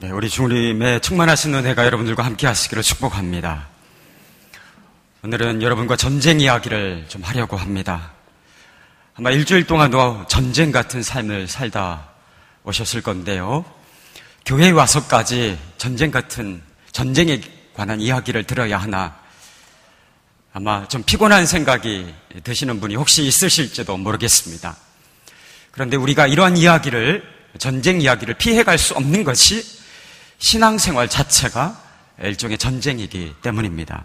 네, 우리 주님의 충만하신 은혜가 여러분들과 함께 하시기를 축복합니다. 오늘은 여러분과 전쟁 이야기를 좀 하려고 합니다. 아마 일주일 동안도 전쟁 같은 삶을 살다 오셨을 건데요. 교회에 와서까지 전쟁 같은 전쟁에 관한 이야기를 들어야 하나 아마 좀 피곤한 생각이 드시는 분이 혹시 있으실지도 모르겠습니다. 그런데 우리가 이러한 이야기를 전쟁 이야기를 피해갈 수 없는 것이 신앙생활 자체가 일종의 전쟁이기 때문입니다.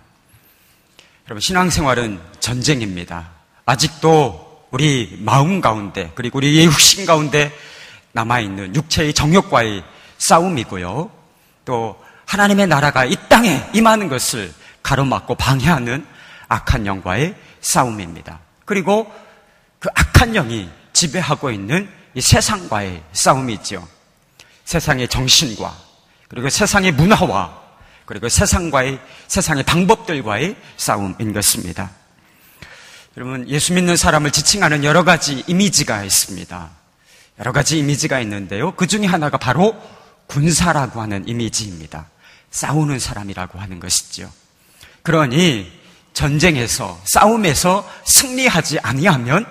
여러분, 신앙생활은 전쟁입니다. 아직도 우리 마음 가운데, 그리고 우리 육신 가운데 남아있는 육체의 정욕과의 싸움이고요. 또 하나님의 나라가 이 땅에 임하는 것을 가로막고 방해하는 악한 영과의 싸움입니다. 그리고 그 악한 영이 지배하고 있는 이 세상과의 싸움이죠. 세상의 정신과 그리고 세상의 문화와 그리고 세상과의 세상의 방법들과의 싸움인 것입니다. 여러분 예수 믿는 사람을 지칭하는 여러 가지 이미지가 있습니다. 여러 가지 이미지가 있는데요. 그 중에 하나가 바로 군사라고 하는 이미지입니다. 싸우는 사람이라고 하는 것이죠. 그러니 전쟁에서 싸움에서 승리하지 아니하면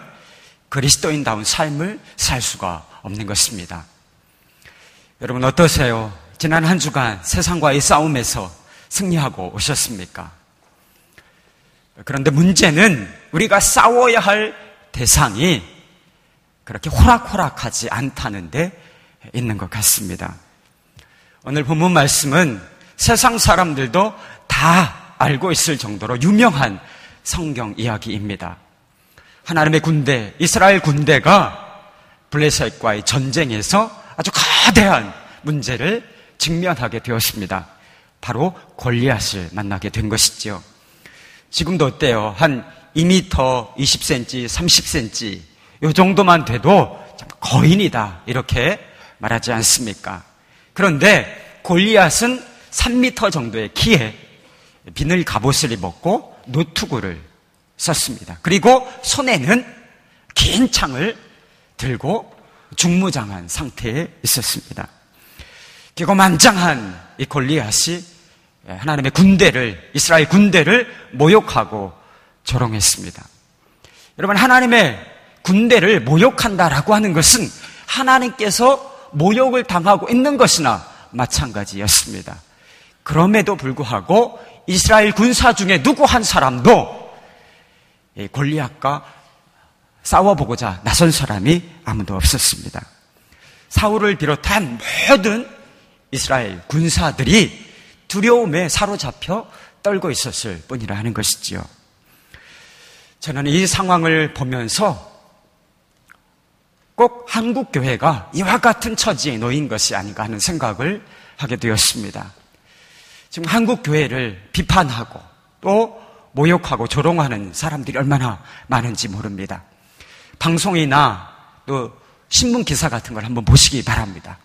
그리스도인다운 삶을 살 수가 없는 것입니다. 여러분 어떠세요? 지난 한 주간 세상과의 싸움에서 승리하고 오셨습니까? 그런데 문제는 우리가 싸워야 할 대상이 그렇게 호락호락하지 않다는데 있는 것 같습니다. 오늘 본문 말씀은 세상 사람들도 다 알고 있을 정도로 유명한 성경 이야기입니다. 하나님의 군대, 이스라엘 군대가 블레셋과의 전쟁에서 아주 거대한 문제를 직면하게 되었습니다. 바로 골리앗을 만나게 된 것이죠. 지금도 어때요? 한 2m, 20cm, 30cm 이 정도만 돼도 거인이다 이렇게 말하지 않습니까? 그런데 골리앗은 3m 정도의 키에 비늘 갑옷을 입었고 노투구를 썼습니다. 그리고 손에는 긴 창을 들고 중무장한 상태에 있었습니다. 기고만장한 이 골리앗이 하나님의 군대를 이스라엘 군대를 모욕하고 조롱했습니다. 여러분 하나님의 군대를 모욕한다라고 하는 것은 하나님께서 모욕을 당하고 있는 것이나 마찬가지였습니다. 그럼에도 불구하고 이스라엘 군사 중에 누구 한 사람도 골리앗과 싸워보고자 나선 사람이 아무도 없었습니다. 사울을 비롯한 모든 이스라엘 군사들이 두려움에 사로잡혀 떨고 있었을 뿐이라 하는 것이지요. 저는 이 상황을 보면서 꼭 한국 교회가 이와 같은 처지에 놓인 것이 아닌가 하는 생각을 하게 되었습니다. 지금 한국 교회를 비판하고 또 모욕하고 조롱하는 사람들이 얼마나 많은지 모릅니다. 방송이나 또 신문 기사 같은 걸 한번 보시기 바랍니다.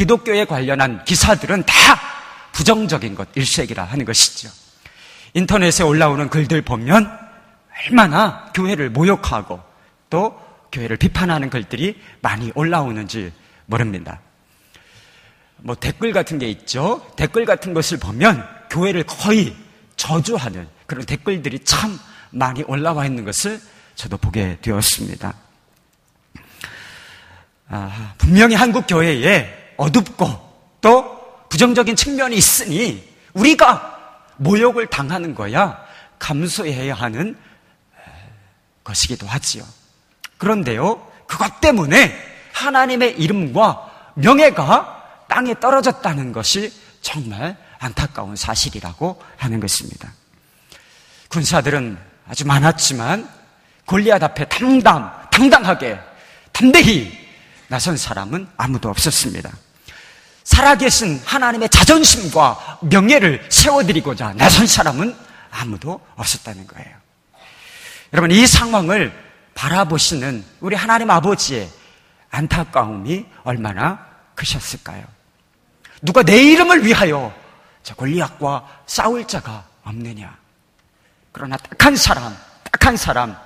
기독교에 관련한 기사들은 다 부정적인 것, 일색이라 하는 것이죠. 인터넷에 올라오는 글들 보면 얼마나 교회를 모욕하고 또 교회를 비판하는 글들이 많이 올라오는지 모릅니다. 뭐 댓글 같은 게 있죠. 댓글 같은 것을 보면 교회를 거의 저주하는 그런 댓글들이 참 많이 올라와 있는 것을 저도 보게 되었습니다. 아, 분명히 한국 교회에 어둡고 또 부정적인 측면이 있으니 우리가 모욕을 당하는 거야 감수해야 하는 것이기도 하지요. 그런데요, 그것 때문에 하나님의 이름과 명예가 땅에 떨어졌다는 것이 정말 안타까운 사실이라고 하는 것입니다. 군사들은 아주 많았지만 골리앗 앞에 당당, 당당하게, 담대히 나선 사람은 아무도 없었습니다. 살아계신 하나님의 자존심과 명예를 세워드리고자 나선 사람은 아무도 없었다는 거예요. 여러분, 이 상황을 바라보시는 우리 하나님 아버지의 안타까움이 얼마나 크셨을까요? 누가 내 이름을 위하여 저 골리앗과 싸울 자가 없느냐? 그러나 딱 한 사람, 딱 한 사람,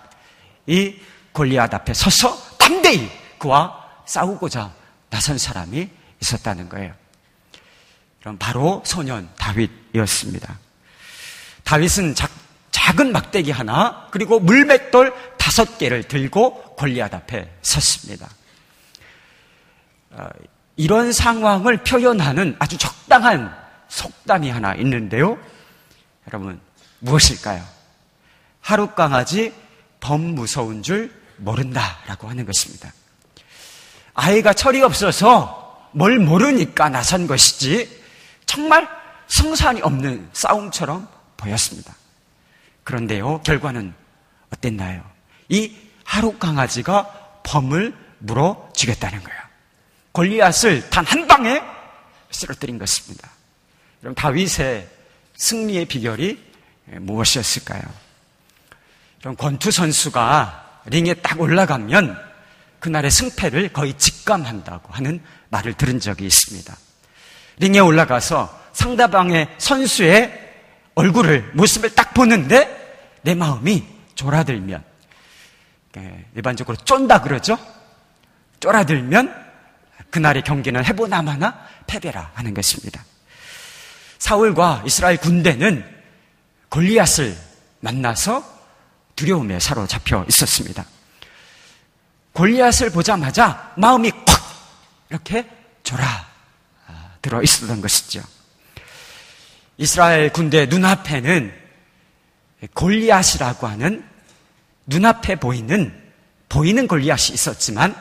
이 골리앗 앞에 서서 담대히 그와 싸우고자 나선 사람이 있었다는 거예요. 그럼 바로 소년 다윗이었습니다. 다윗은 작, 작은 막대기 하나 그리고 물맷돌 다섯 개를 들고 골리앗 앞에 섰습니다. 어, 이런 상황을 표현하는 아주 적당한 속담이 하나 있는데요. 여러분 무엇일까요? 하루 강아지 범 무서운 줄 모른다라고 하는 것입니다. 아이가 철이 없어서 뭘 모르니까 나선 것이지 정말 성산이 없는 싸움처럼 보였습니다. 그런데요, 결과는 어땠나요? 이 하루 강아지가 범을 물어 죽였다는 거예요. 골리앗을 단 한 방에 쓰러뜨린 것입니다. 그럼 다윗의 승리의 비결이 무엇이었을까요? 그럼 권투 선수가 링에 딱 올라가면 그날의 승패를 거의 직감한다고 하는 말을 들은 적이 있습니다. 링에 올라가서 상대방의 선수의 얼굴을, 모습을 딱 보는데 내 마음이 졸아들면, 예, 일반적으로 쫀다 그러죠? 쫄아들면 그날의 경기는 해보나 마나 패배라 하는 것입니다. 사울과 이스라엘 군대는 골리앗을 만나서 두려움에 사로잡혀 있었습니다. 골리앗을 보자마자 마음이 콱 이렇게 졸아 아, 들어 있었던 것이죠. 이스라엘 군대 눈앞에는 골리앗이라고 하는 눈앞에 보이는 보이는 골리앗이 있었지만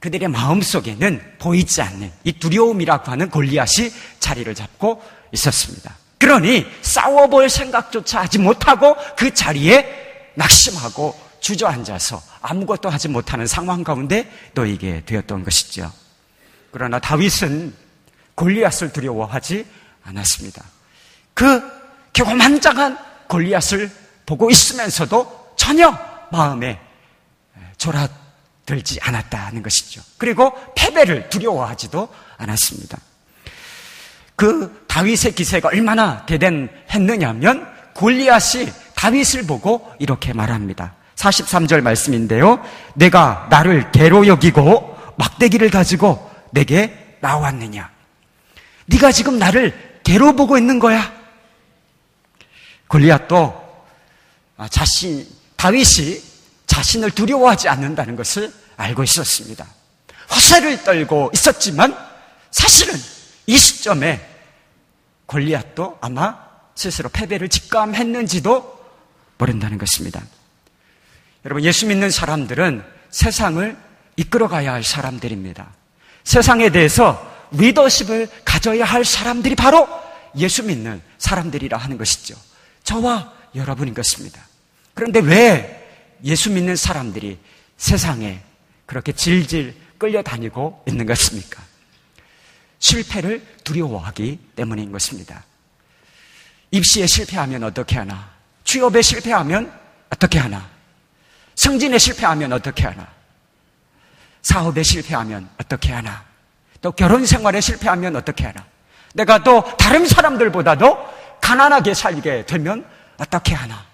그들의 마음 속에는 보이지 않는 이 두려움이라고 하는 골리앗이 자리를 잡고 있었습니다. 그러니 싸워볼 생각조차 하지 못하고 그 자리에 낙심하고 주저앉아서 아무것도 하지 못하는 상황 가운데 놓이게 되었던 것이죠. 그러나 다윗은 골리앗을 두려워하지 않았습니다. 그 교만장한 골리앗을 보고 있으면서도 전혀 마음에 졸아들지 않았다는 것이죠. 그리고 패배를 두려워하지도 않았습니다. 그 다윗의 기세가 얼마나 대단했느냐면 골리앗이 다윗을 보고 이렇게 말합니다. 43절 말씀인데요. 내가 나를 개로 여기고 막대기를 가지고 내게 나왔느냐? 네가 지금 나를 개로 보고 있는 거야. 골리앗도 아, 자신 다윗이 자신을 두려워하지 않는다는 것을 알고 있었습니다. 허세를 떨고 있었지만 사실은 이 시점에 골리앗도 아마 스스로 패배를 직감했는지도 모른다는 것입니다. 여러분, 예수 믿는 사람들은 세상을 이끌어가야 할 사람들입니다. 세상에 대해서 리더십을 가져야 할 사람들이 바로 예수 믿는 사람들이라 하는 것이죠. 저와 여러분인 것입니다. 그런데 왜 예수 믿는 사람들이 세상에 그렇게 질질 끌려다니고 있는 것입니까? 실패를 두려워하기 때문인 것입니다. 입시에 실패하면 어떻게 하나? 취업에 실패하면 어떻게 하나? 승진에 실패하면 어떻게 하나? 사업에 실패하면 어떻게 하나? 또 결혼 생활에 실패하면 어떻게 하나? 내가 또 다른 사람들보다도 가난하게 살게 되면 어떻게 하나?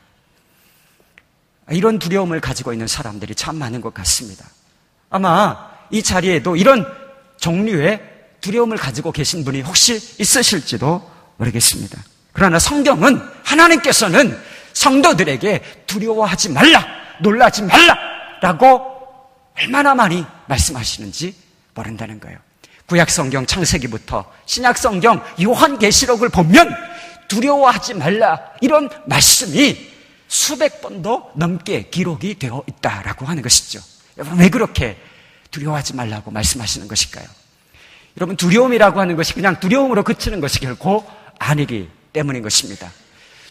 이런 두려움을 가지고 있는 사람들이 참 많은 것 같습니다. 아마 이 자리에도 이런 종류의 두려움을 가지고 계신 분이 혹시 있으실지도 모르겠습니다. 그러나 성경은 하나님께서는 성도들에게 두려워하지 말라, 놀라지 말라 라고 얼마나 많이 말씀하시는지 모른다는 거예요. 구약 성경 창세기부터 신약 성경 요한 계시록을 보면 두려워하지 말라 이런 말씀이 수백 번도 넘게 기록이 되어 있다라고 하는 것이죠. 여러분 왜 그렇게 두려워하지 말라고 말씀하시는 것일까요? 여러분 두려움이라고 하는 것이 그냥 두려움으로 그치는 것이 결코 아니기 때문인 것입니다.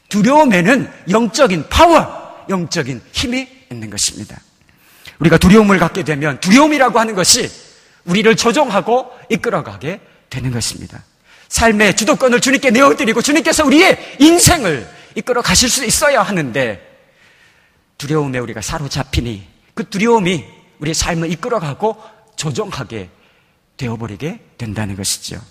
두려움에는 영적인 파워, 영적인 힘이 있는 것입니다. 우리가 두려움을 갖게 되면 두려움이라고 하는 것이 우리를 조종하고 이끌어가게 되는 것입니다. 삶의 주도권을 주님께 내어드리고 주님께서 우리의 인생을 이끌어 가실 수 있어야 하는데 두려움에 우리가 사로잡히니 그 두려움이 우리의 삶을 이끌어가고 조종하게 되어버리게 된다는 것이죠.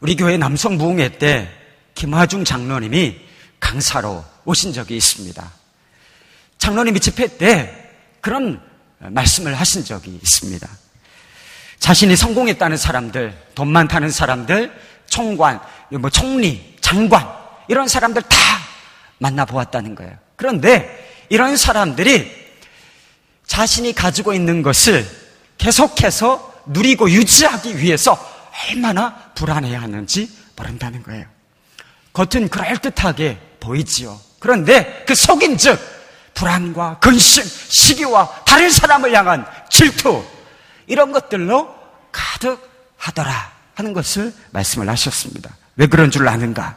우리 교회 남성 부흥회 때 김하중 장로님이 강사로 오신 적이 있습니다. 장로님이 집회 때 그런 말씀을 하신 적이 있습니다. 자신이 성공했다는 사람들, 돈 많다는 사람들, 총관, 뭐 총리, 장관, 이런 사람들 다 만나보았다는 거예요. 그런데 이런 사람들이 자신이 가지고 있는 것을 계속해서 누리고 유지하기 위해서 얼마나 불안해야 하는지 모른다는 거예요. 겉은 그럴듯하게 보이지요. 그런데 그 속인 즉, 불안과 근심, 시기와 다른 사람을 향한 질투, 이런 것들로 가득하더라 하는 것을 말씀을 하셨습니다. 왜 그런 줄 아는가?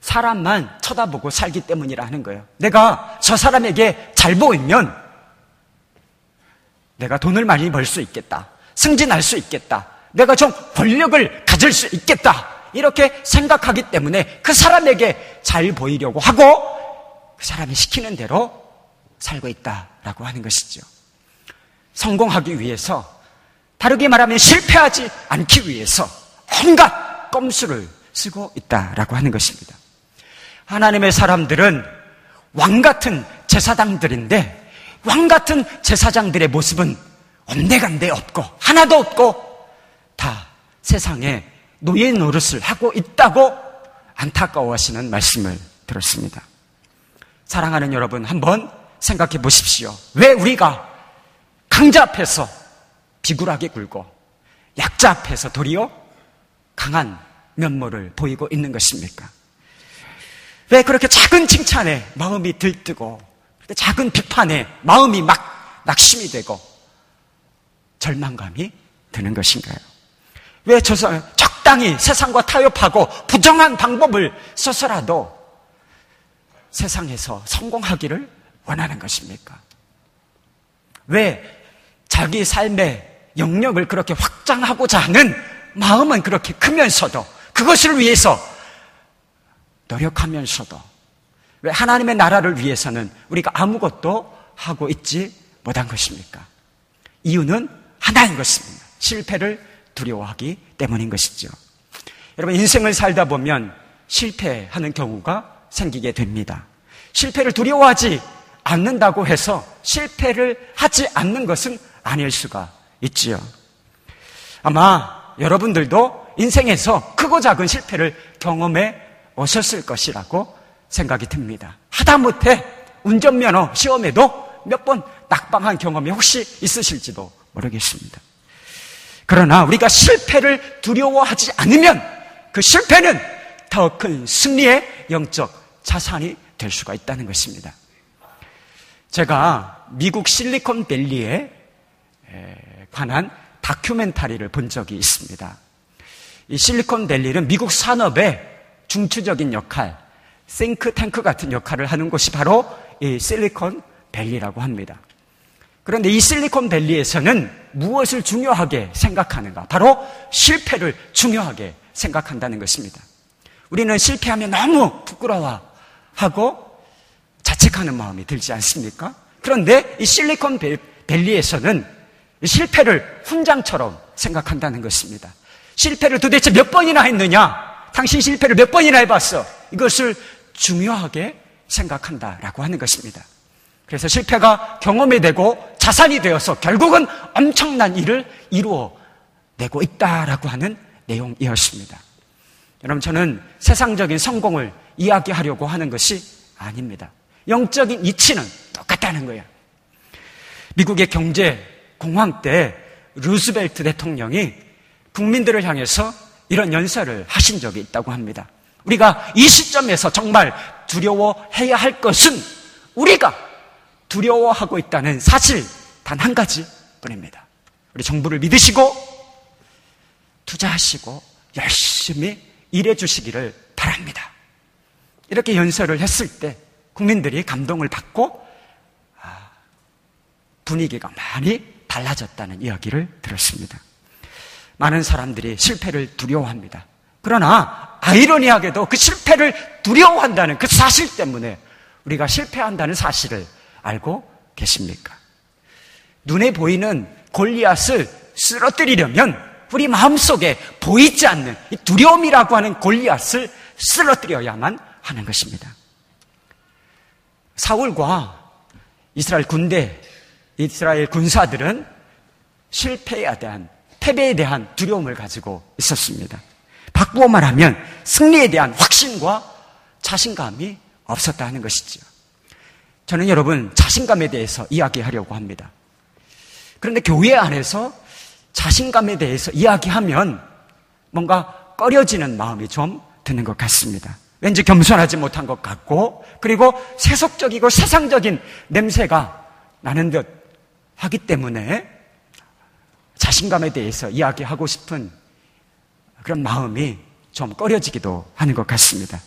사람만 쳐다보고 살기 때문이라 하는 거예요. 내가 저 사람에게 잘 보이면 내가 돈을 많이 벌 수 있겠다. 승진할 수 있겠다. 내가 좀 권력을 가질 수 있겠다. 이렇게 생각하기 때문에 그 사람에게 잘 보이려고 하고 그 사람이 시키는 대로 살고 있다라고 하는 것이죠. 성공하기 위해서 다르게 말하면 실패하지 않기 위해서 온갖 꼼수를 쓰고 있다라고 하는 것입니다. 하나님의 사람들은 왕 같은 제사장들인데 왕 같은 제사장들의 모습은 온데간데 없고 하나도 없고 다 세상에 노예 노릇을 하고 있다고 안타까워하시는 말씀을 들었습니다. 사랑하는 여러분 한번 생각해 보십시오. 왜 우리가 강자 앞에서 비굴하게 굴고 약자 앞에서 도리어 강한 면모를 보이고 있는 것입니까? 왜 그렇게 작은 칭찬에 마음이 들뜨고 작은 비판에 마음이 막 낙심이 되고 절망감이 드는 것인가요? 왜 저, 적당히 세상과 타협하고 부정한 방법을 써서라도 세상에서 성공하기를 원하는 것입니까? 왜 자기 삶의 영역을 그렇게 확장하고자 하는 마음은 그렇게 크면서도 그것을 위해서 노력하면서도 왜 하나님의 나라를 위해서는 우리가 아무것도 하고 있지 못한 것입니까? 이유는 하나인 것입니다. 실패를 두려워하기 때문인 것이죠. 여러분, 인생을 살다 보면 실패하는 경우가 생기게 됩니다. 실패를 두려워하지 않는다고 해서 실패를 하지 않는 것은 아닐 수가 있지요. 아마 여러분들도 인생에서 크고 작은 실패를 경험해 오셨을 것이라고 생각이 듭니다. 하다못해 운전면허 시험에도 몇 번 낙방한 경험이 혹시 있으실지도 모르겠습니다. 그러나 우리가 실패를 두려워하지 않으면 그 실패는 더 큰 승리의 영적 자산이 될 수가 있다는 것입니다. 제가 미국 실리콘밸리에 관한 다큐멘터리를 본 적이 있습니다. 이 실리콘밸리는 미국 산업의 중추적인 역할, 싱크탱크 같은 역할을 하는 곳이 바로 이 실리콘밸리라고 합니다. 그런데 이 실리콘밸리에서는 무엇을 중요하게 생각하는가? 바로 실패를 중요하게 생각한다는 것입니다. 우리는 실패하면 너무 부끄러워 하고 자책하는 마음이 들지 않습니까? 그런데 이 실리콘 밸리에서는 실패를 훈장처럼 생각한다는 것입니다. 실패를 도대체 몇 번이나 했느냐? 당신 실패를 몇 번이나 해봤어? 이것을 중요하게 생각한다라고 하는 것입니다. 그래서 실패가 경험이 되고 자산이 되어서 결국은 엄청난 일을 이루어 내고 있다라고 하는 내용이었습니다. 여러분, 저는 세상적인 성공을 이야기하려고 하는 것이 아닙니다. 영적인 이치는 똑같다는 거예요. 미국의 경제 공황 때 루스벨트 대통령이 국민들을 향해서 이런 연설을 하신 적이 있다고 합니다. 우리가 이 시점에서 정말 두려워해야 할 것은 우리가 두려워하고 있다는 사실 단 한 가지 뿐입니다. 우리 정부를 믿으시고 투자하시고 열심히 일해 주시기를 바랍니다. 이렇게 연설을 했을 때 국민들이 감동을 받고 아, 분위기가 많이 달라졌다는 이야기를 들었습니다. 많은 사람들이 실패를 두려워합니다. 그러나 아이러니하게도 그 실패를 두려워한다는 그 사실 때문에 우리가 실패한다는 사실을 알고 계십니까? 눈에 보이는 골리앗을 쓰러뜨리려면 우리 마음속에 보이지 않는 두려움이라고 하는 골리앗을 쓰러뜨려야만 하는 것입니다. 사울과 이스라엘 군대, 이스라엘 군사들은 실패에 대한 패배에 대한 두려움을 가지고 있었습니다. 바꾸어 말하면 승리에 대한 확신과 자신감이 없었다는 것이지요. 저는 여러분 자신감에 대해서 이야기하려고 합니다. 그런데 교회 안에서 자신감에 대해서 이야기하면 뭔가 꺼려지는 마음이 좀 드는 것 같습니다. 왠지 겸손하지 못한 것 같고, 그리고 세속적이고 세상적인 냄새가 나는 듯 하기 때문에 자신감에 대해서 이야기하고 싶은 그런 마음이 좀 꺼려지기도 하는 것 같습니다.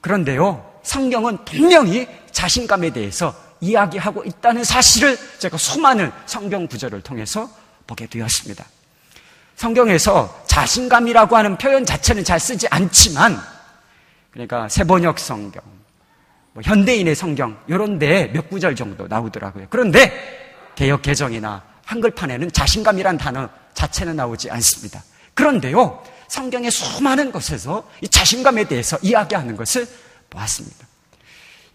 그런데요, 성경은 분명히 자신감에 대해서 이야기하고 있다는 사실을 제가 수많은 성경 구절을 통해서 보게 되었습니다. 성경에서 자신감이라고 하는 표현 자체는 잘 쓰지 않지만, 그러니까 세번역 성경, 뭐 현대인의 성경, 이런 데몇 구절 정도 나오더라고요. 그런데 개혁 개정이나 한글판에는 자신감이란 단어 자체는 나오지 않습니다. 그런데요, 성경의 수많은 곳에서 이 자신감에 대해서 이야기하는 것을 보았습니다.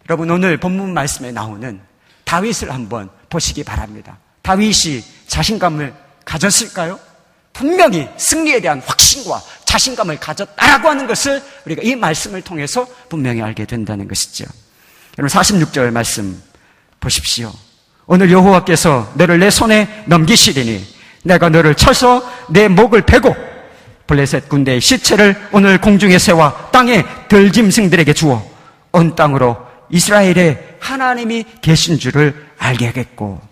여러분, 오늘 본문 말씀에 나오는 다윗을 한번 보시기 바랍니다. 다윗이 자신감을 가졌을까요? 분명히 승리에 대한 확신과 자신감을 가졌다라고 하는 것을 우리가 이 말씀을 통해서 분명히 알게 된다는 것이죠. 여러분 46절 말씀 보십시오. 오늘 여호와께서 너를 내 손에 넘기시리니 내가 너를 쳐서 내 목을 베고 블레셋 군대의 시체를 오늘 공중에 세워 땅에 들짐승들에게 주어 온 땅으로 이스라엘의 하나님이 계신 줄을 알게 하겠고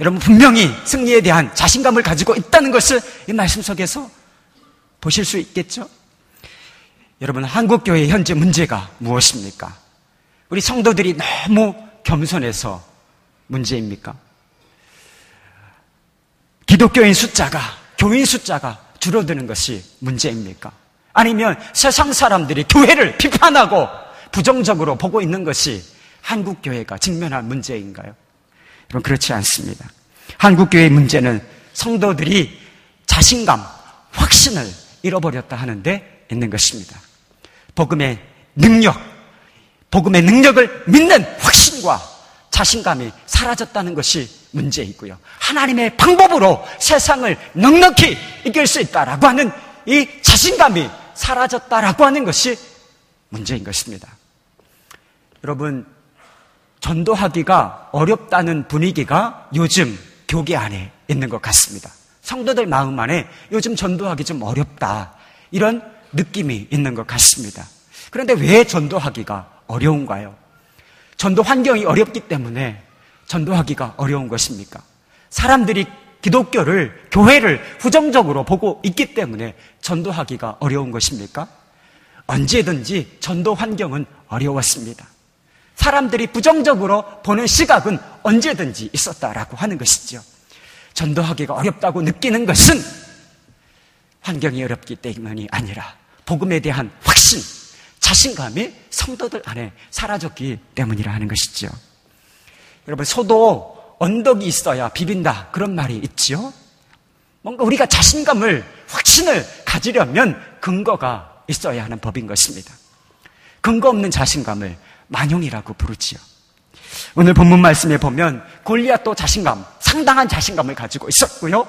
여러분 분명히 승리에 대한 자신감을 가지고 있다는 것을 이 말씀 속에서 보실 수 있겠죠? 여러분 한국 교회의 현재 문제가 무엇입니까? 우리 성도들이 너무 겸손해서 문제입니까? 기독교인 숫자가 교인 숫자가 줄어드는 것이 문제입니까? 아니면 세상 사람들이 교회를 비판하고 부정적으로 보고 있는 것이 한국 교회가 직면한 문제인가요? 여러분 그렇지 않습니다. 한국 교회의 문제는 성도들이 자신감, 확신을 잃어버렸다 하는데 있는 것입니다. 복음의 능력, 복음의 능력을 믿는 확신과 자신감이 사라졌다는 것이 문제이고요. 하나님의 방법으로 세상을 넉넉히 이길 수 있다라고 하는 이 자신감이 사라졌다라고 하는 것이 문제인 것입니다. 여러분, 전도하기가 어렵다는 분위기가 요즘 교계 안에 있는 것 같습니다. 성도들 마음 안에 요즘 전도하기 좀 어렵다. 이런 느낌이 있는 것 같습니다. 그런데 왜 전도하기가 어려운가요? 전도 환경이 어렵기 때문에 전도하기가 어려운 것입니까? 사람들이 기독교를, 교회를 부정적으로 보고 있기 때문에 전도하기가 어려운 것입니까? 언제든지 전도 환경은 어려웠습니다. 사람들이 부정적으로 보는 시각은 언제든지 있었다라고 하는 것이죠. 전도하기가 어렵다고 느끼는 것은 환경이 어렵기 때문이 아니라 복음에 대한 확신, 자신감이 성도들 안에 사라졌기 때문이라 하는 것이죠. 여러분, 소도 언덕이 있어야 비빈다. 그런 말이 있지요. 뭔가 우리가 자신감을, 확신을 가지려면 근거가 있어야 하는 법인 것입니다. 근거 없는 자신감을 만용이라고 부르지요. 오늘 본문 말씀에 보면 골리앗도 자신감, 상당한 자신감을 가지고 있었고요.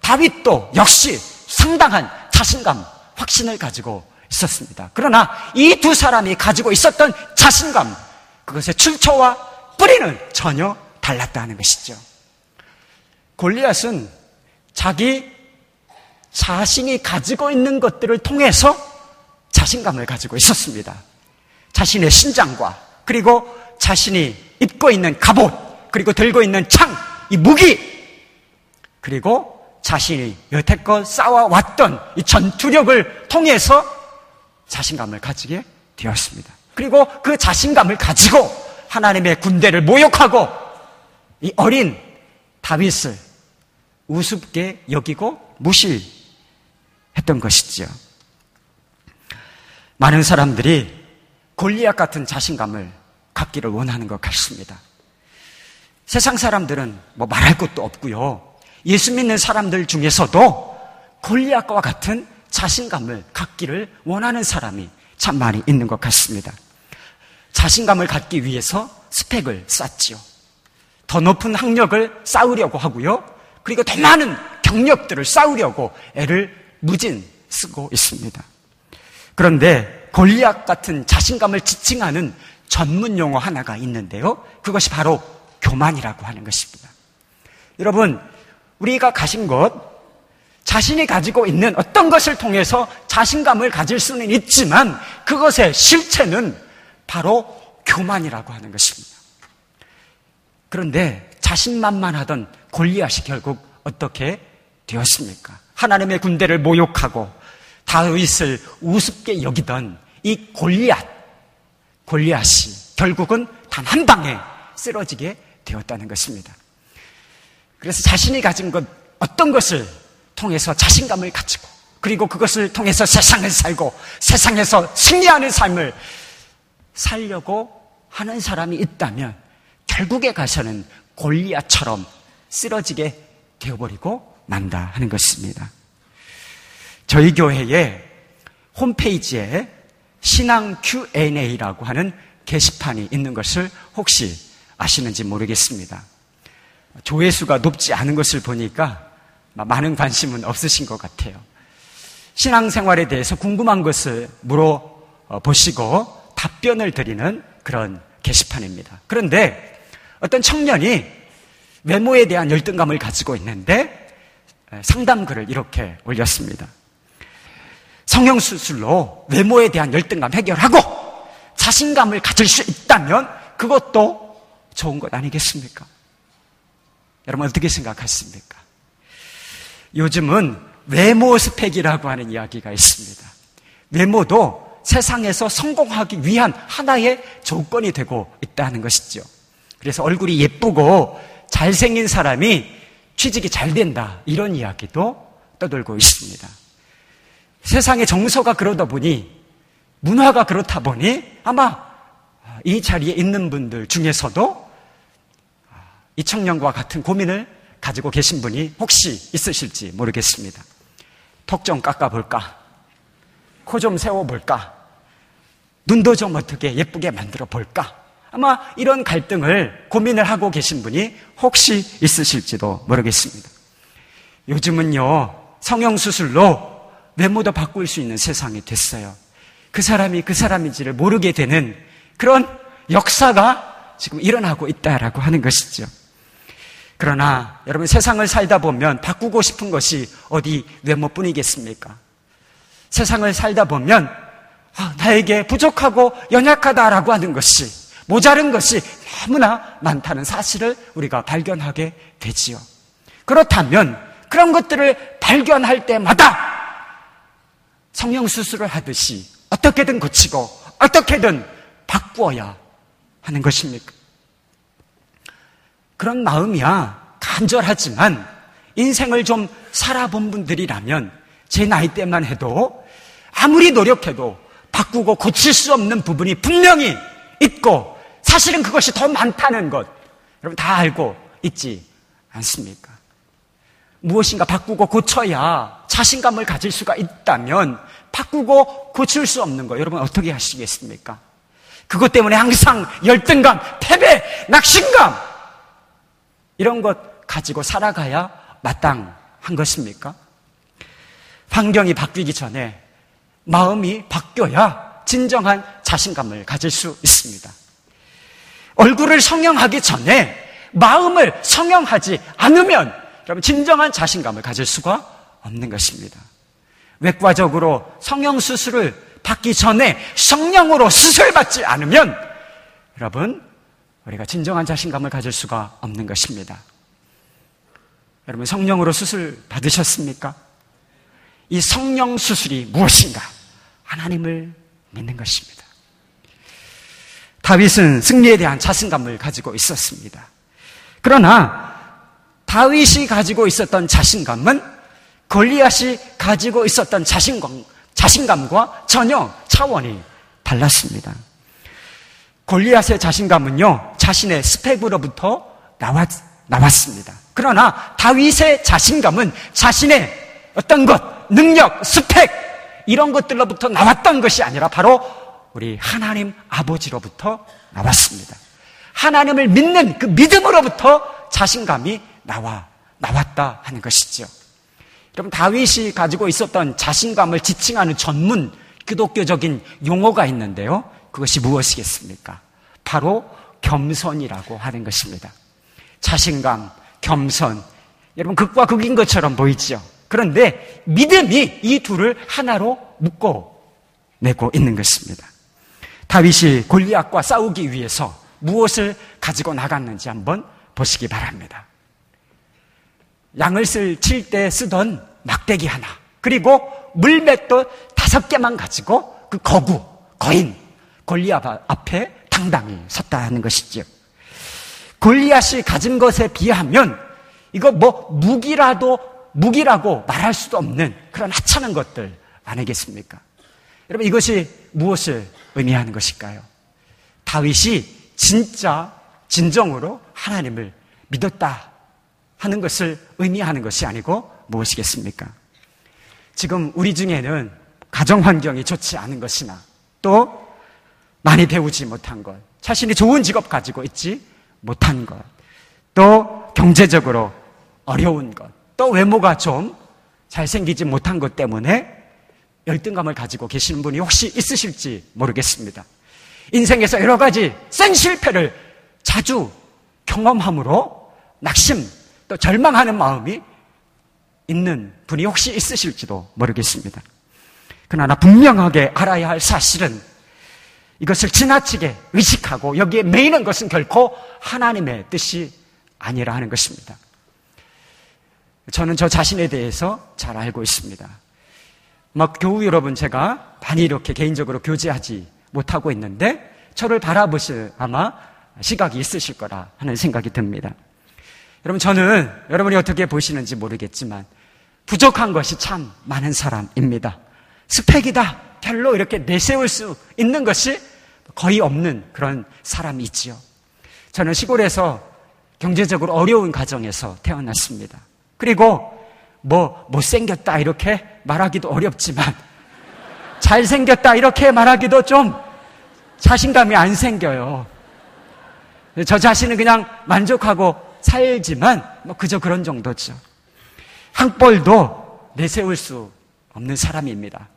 다윗도 역시 상당한 자신감, 확신을 가지고 있었습니다. 그러나 이 두 사람이 가지고 있었던 자신감, 그것의 출처와 뿌리는 전혀 달랐다는 것이죠. 골리앗은 자기 자신이 가지고 있는 것들을 통해서 자신감을 가지고 있었습니다. 자신의 신장과 그리고 자신이 입고 있는 갑옷 그리고 들고 있는 창, 이 무기 그리고 자신이 여태껏 쌓아왔던 이 전투력을 통해서 자신감을 가지게 되었습니다. 그리고 그 자신감을 가지고 하나님의 군대를 모욕하고 이 어린 다윗을 우습게 여기고 무시했던 것이지요. 많은 사람들이 골리앗 같은 자신감을 갖기를 원하는 것 같습니다. 세상 사람들은 뭐 말할 것도 없고요. 예수 믿는 사람들 중에서도 골리앗과 같은 자신감을 갖기를 원하는 사람이 참 많이 있는 것 같습니다. 자신감을 갖기 위해서 스펙을 쌓지요. 더 높은 학력을 쌓으려고 하고요. 그리고 더 많은 병력들을 싸우려고 애를 무진 쓰고 있습니다. 그런데 골리앗 같은 자신감을 지칭하는 전문 용어 하나가 있는데요. 그것이 바로 교만이라고 하는 것입니다. 여러분, 우리가 가신 것, 자신이 가지고 있는 어떤 것을 통해서 자신감을 가질 수는 있지만 그것의 실체는 바로 교만이라고 하는 것입니다. 그런데 자신만만하던 골리앗이 결국 어떻게 되었습니까? 하나님의 군대를 모욕하고 다윗을 우습게 여기던 이 골리앗, 골리앗이 결국은 단 한 방에 쓰러지게 되었다는 것입니다. 그래서 자신이 가진 것, 어떤 것을 통해서 자신감을 가지고, 그리고 그것을 통해서 세상을 살고, 세상에서 승리하는 삶을 살려고 하는 사람이 있다면, 결국에 가서는 골리앗처럼 쓰러지게 되어버리고 만다 하는 것입니다. 저희 교회에 홈페이지에 신앙 Q&A라고 하는 게시판이 있는 것을 혹시 아시는지 모르겠습니다. 조회수가 높지 않은 것을 보니까 많은 관심은 없으신 것 같아요. 신앙생활에 대해서 궁금한 것을 물어보시고 답변을 드리는 그런 게시판입니다. 그런데 어떤 청년이 외모에 대한 열등감을 가지고 있는데 상담글을 이렇게 올렸습니다. 성형 수술로 외모에 대한 열등감 해결하고 자신감을 가질 수 있다면 그것도 좋은 것 아니겠습니까? 여러분 어떻게 생각하십니까? 요즘은 외모 스펙이라고 하는 이야기가 있습니다. 외모도 세상에서 성공하기 위한 하나의 조건이 되고 있다는 것이죠. 그래서 얼굴이 예쁘고 잘생긴 사람이 취직이 잘 된다. 이런 이야기도 떠돌고 있습니다. 세상의 정서가 그러다 보니, 문화가 그렇다 보니, 아마 이 자리에 있는 분들 중에서도 이 청년과 같은 고민을 가지고 계신 분이 혹시 있으실지 모르겠습니다. 턱 좀 깎아볼까? 코 좀 세워볼까? 눈도 좀 어떻게 예쁘게 만들어 볼까? 아마 이런 갈등을 고민을 하고 계신 분이 혹시 있으실지도 모르겠습니다. 요즘은요, 성형수술로 외모도 바꿀 수 있는 세상이 됐어요. 그 사람이 그 사람인지를 모르게 되는 그런 역사가 지금 일어나고 있다라고 하는 것이죠. 그러나 여러분 세상을 살다 보면 바꾸고 싶은 것이 어디 외모뿐이겠습니까? 세상을 살다 보면 아, 나에게 부족하고 연약하다라고 하는 것이 모자른 것이 너무나 많다는 사실을 우리가 발견하게 되지요. 그렇다면 그런 것들을 발견할 때마다 성형 수술을 하듯이 어떻게든 고치고 어떻게든 바꾸어야 하는 것입니까? 그런 마음이야 간절하지만 인생을 좀 살아본 분들이라면 제 나이 때만 해도 아무리 노력해도 바꾸고 고칠 수 없는 부분이 분명히 있고 사실은 그것이 더 많다는 것, 여러분 다 알고 있지 않습니까? 무엇인가 바꾸고 고쳐야 자신감을 가질 수가 있다면 바꾸고 고칠 수 없는 거 여러분 어떻게 하시겠습니까? 그것 때문에 항상 열등감, 패배, 낙심감 이런 것 가지고 살아가야 마땅한 것입니까? 환경이 바뀌기 전에 마음이 바뀌어야 진정한 자신감을 가질 수 있습니다. 얼굴을 성형하기 전에 마음을 성형하지 않으면 여러분 진정한 자신감을 가질 수가 없는 것입니다. 외과적으로 성형 수술을 받기 전에 성령으로 수술받지 않으면 여러분 우리가 진정한 자신감을 가질 수가 없는 것입니다. 여러분 성령으로 수술 받으셨습니까? 이 성령 수술이 무엇인가? 하나님을 믿는 것입니다. 다윗은 승리에 대한 자신감을 가지고 있었습니다. 그러나 다윗이 가지고 있었던 자신감은 골리앗이 가지고 있었던 자신감, 자신감과 전혀 차원이 달랐습니다. 골리앗의 자신감은요, 자신의 스펙으로부터 나왔, 나왔습니다. 그러나 다윗의 자신감은 자신의 어떤 것, 능력, 스펙, 이런 것들로부터 나왔던 것이 아니라 바로 우리 하나님 아버지로부터 나왔습니다. 하나님을 믿는 그 믿음으로부터 자신감이 나와, 나왔다 하는 것이죠. 그럼 다윗이 가지고 있었던 자신감을 지칭하는 전문 기독교적인 용어가 있는데요. 그것이 무엇이겠습니까? 바로 겸손이라고 하는 것입니다. 자신감, 겸손. 여러분, 극과 극인 것처럼 보이죠? 그런데 믿음이 이 둘을 하나로 묶어 내고 있는 것입니다. 다윗이 골리앗과 싸우기 위해서 무엇을 가지고 나갔는지 한번 보시기 바랍니다. 양을 칠때 쓰던 막대기 하나, 그리고 물맷돌 다섯 개만 가지고 그 거구, 거인, 골리앗 앞에 당당히 섰다는 것이죠. 골리앗이 가진 것에 비하면 이거 뭐 무기라도 무기라고 말할 수도 없는 그런 하찮은 것들 아니겠습니까? 여러분 이것이 무엇을 의미하는 것일까요? 다윗이 진짜 진정으로 하나님을 믿었다 하는 것을 의미하는 것이 아니고 무엇이겠습니까? 지금 우리 중에는 가정 환경이 좋지 않은 것이나 또 많이 배우지 못한 것, 자신이 좋은 직업 가지고 있지 못한 것, 또 경제적으로 어려운 것, 또 외모가 좀 잘생기지 못한 것 때문에 열등감을 가지고 계시는 분이 혹시 있으실지 모르겠습니다. 인생에서 여러 가지 센 실패를 자주 경험함으로 낙심, 또 절망하는 마음이 있는 분이 혹시 있으실지도 모르겠습니다. 그러나 분명하게 알아야 할 사실은 이것을 지나치게 의식하고 여기에 매이는 것은 결코 하나님의 뜻이 아니라 하는 것입니다. 저는 저 자신에 대해서 잘 알고 있습니다. 막 교우 여러분 제가 많이 이렇게 개인적으로 교제하지 못하고 있는데 저를 바라보실 아마 시각이 있으실 거라 하는 생각이 듭니다. 여러분 저는 여러분이 어떻게 보시는지 모르겠지만 부족한 것이 참 많은 사람입니다. 스펙이다. 별로 이렇게 내세울 수 있는 것이 거의 없는 그런 사람이 있지요. 저는 시골에서 경제적으로 어려운 가정에서 태어났습니다. 그리고 뭐 못생겼다 이렇게 말하기도 어렵지만 잘생겼다 이렇게 말하기도 좀 자신감이 안 생겨요. 저 자신은 그냥 만족하고 살지만 뭐 그저 그런 정도죠. 한 볼도 내세울 수 없는 사람입니다.